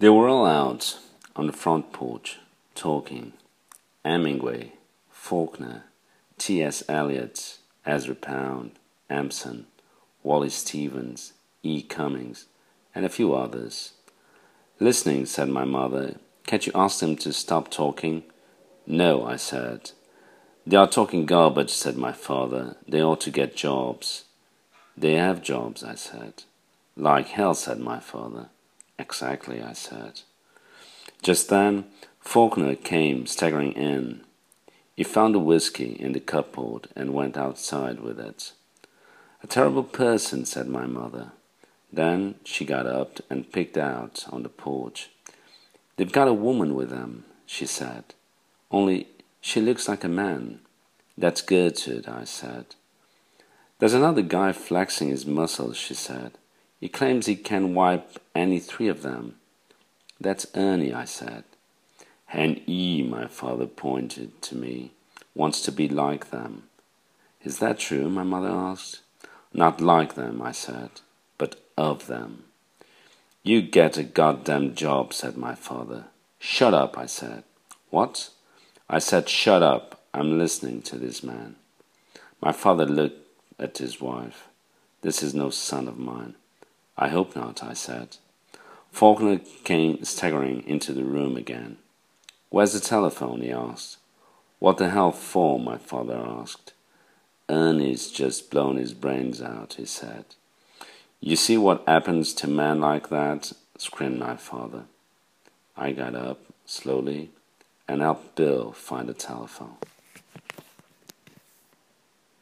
They were all out on the front porch, talking. Hemingway, Faulkner, T.S. Eliot, Ezra Pound, Emerson, Wallace Stevens, E. Cummings, and a few others. Listening, said my mother. Can't you ask them to stop talking? No, I said. They are talking garbage, said my father. They ought to get jobs. They have jobs, I said. Like hell, said my father. Exactly, I said. Just then, Faulkner came staggering in. He found a whiskey in the cupboard and went outside with it. A terrible person, said my mother. Then she got up and picked out on the porch. They've got a woman with them, she said. Only she looks like a man. That's Gertrude, I said. There's another guy flexing his muscles, she said. He claims he can wipe any three of them. That's Ernie, I said. And E, my father pointed to me, wants to be like them. Is that true? my mother asked. Not like them, I said, but of them. You get a goddamn job, said my father. Shut up, I said. What? I said, shut up. I'm listening to this man. My father looked at his wife. This is no son of mine. I hope not, I said. Faulkner came staggering into the room again. Where's the telephone? he asked. What the hell for? my father asked. Ernie's just blown his brains out, he said. You see what happens to men like that? screamed my father. I got up slowly and helped Bill find a telephone.